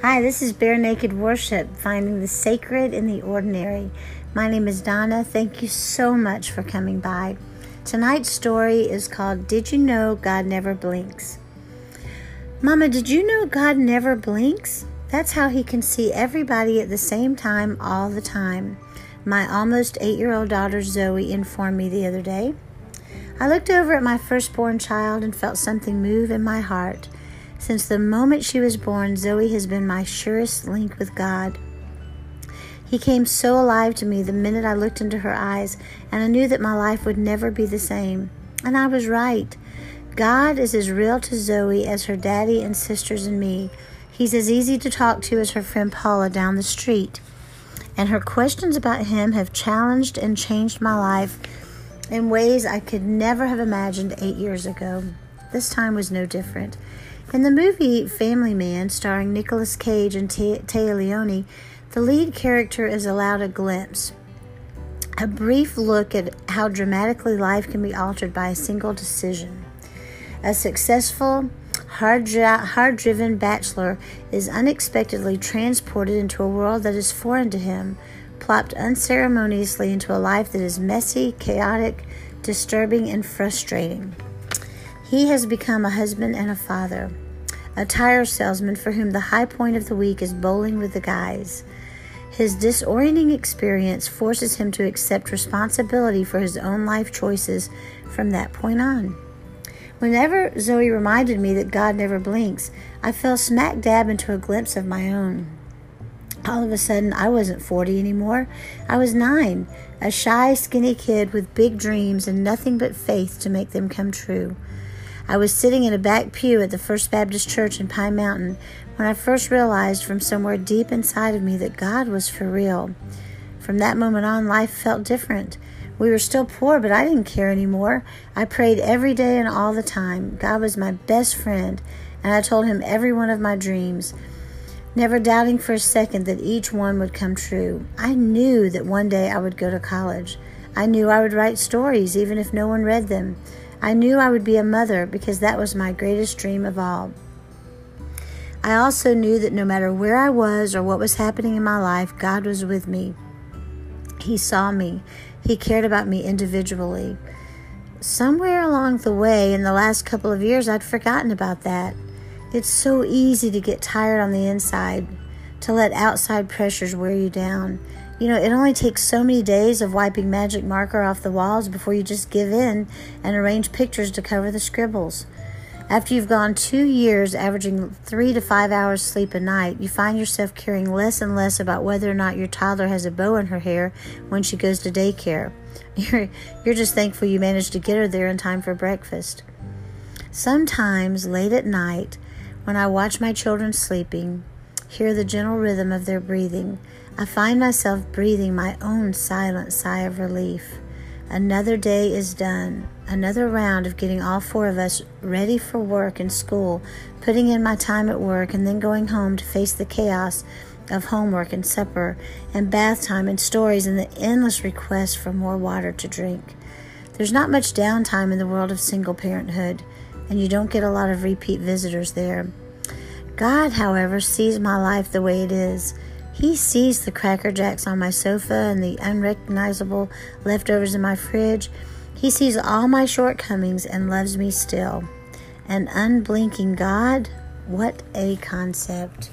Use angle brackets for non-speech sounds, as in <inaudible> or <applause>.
Hi, this is Bare Naked Worship, finding the sacred in the ordinary. My name is Donna. Thank you so much for coming by. Tonight's story is called Did You Know God Never Blinks? Mama, did you know God never blinks? That's how He can see everybody at the same time all the time. My almost eight year old daughter Zoe informed me the other day. I looked over at my firstborn child and felt something move in my heart. Since the moment she was born, Zoe has been my surest link with God. He came so alive to me the minute I looked into her eyes, and I knew that my life would never be the same. And I was right. God is as real to Zoe as her daddy and sisters and me. He's as easy to talk to as her friend Paula down the street. And her questions about him have challenged and changed my life in ways I could never have imagined eight years ago. This time was no different. In the movie Family Man, starring Nicolas Cage and Téa Leoni, the lead character is allowed a glimpse, a brief look at how dramatically life can be altered by a single decision. A successful, hard, hard driven bachelor is unexpectedly transported into a world that is foreign to him, plopped unceremoniously into a life that is messy, chaotic, disturbing, and frustrating. He has become a husband and a father, a tire salesman for whom the high point of the week is bowling with the guys. His disorienting experience forces him to accept responsibility for his own life choices from that point on. Whenever Zoe reminded me that God never blinks, I fell smack dab into a glimpse of my own. All of a sudden, I wasn't 40 anymore. I was nine, a shy, skinny kid with big dreams and nothing but faith to make them come true. I was sitting in a back pew at the First Baptist Church in Pine Mountain when I first realized from somewhere deep inside of me that God was for real. From that moment on, life felt different. We were still poor, but I didn't care anymore. I prayed every day and all the time. God was my best friend, and I told him every one of my dreams, never doubting for a second that each one would come true. I knew that one day I would go to college. I knew I would write stories, even if no one read them. I knew I would be a mother because that was my greatest dream of all. I also knew that no matter where I was or what was happening in my life, God was with me. He saw me, He cared about me individually. Somewhere along the way, in the last couple of years, I'd forgotten about that. It's so easy to get tired on the inside, to let outside pressures wear you down. You know, it only takes so many days of wiping magic marker off the walls before you just give in and arrange pictures to cover the scribbles. After you've gone two years averaging three to five hours sleep a night, you find yourself caring less and less about whether or not your toddler has a bow in her hair when she goes to daycare. <laughs> You're, you're just thankful you managed to get her there in time for breakfast. Sometimes, late at night, when I watch my children sleeping, hear the gentle rhythm of their breathing, I find myself breathing my own silent sigh of relief. Another day is done, another round of getting all four of us ready for work and school, putting in my time at work, and then going home to face the chaos of homework and supper and bath time and stories and the endless requests for more water to drink. There's not much downtime in the world of single parenthood, and you don't get a lot of repeat visitors there. God, however, sees my life the way it is. He sees the Cracker Jacks on my sofa and the unrecognizable leftovers in my fridge. He sees all my shortcomings and loves me still. An unblinking God? What a concept.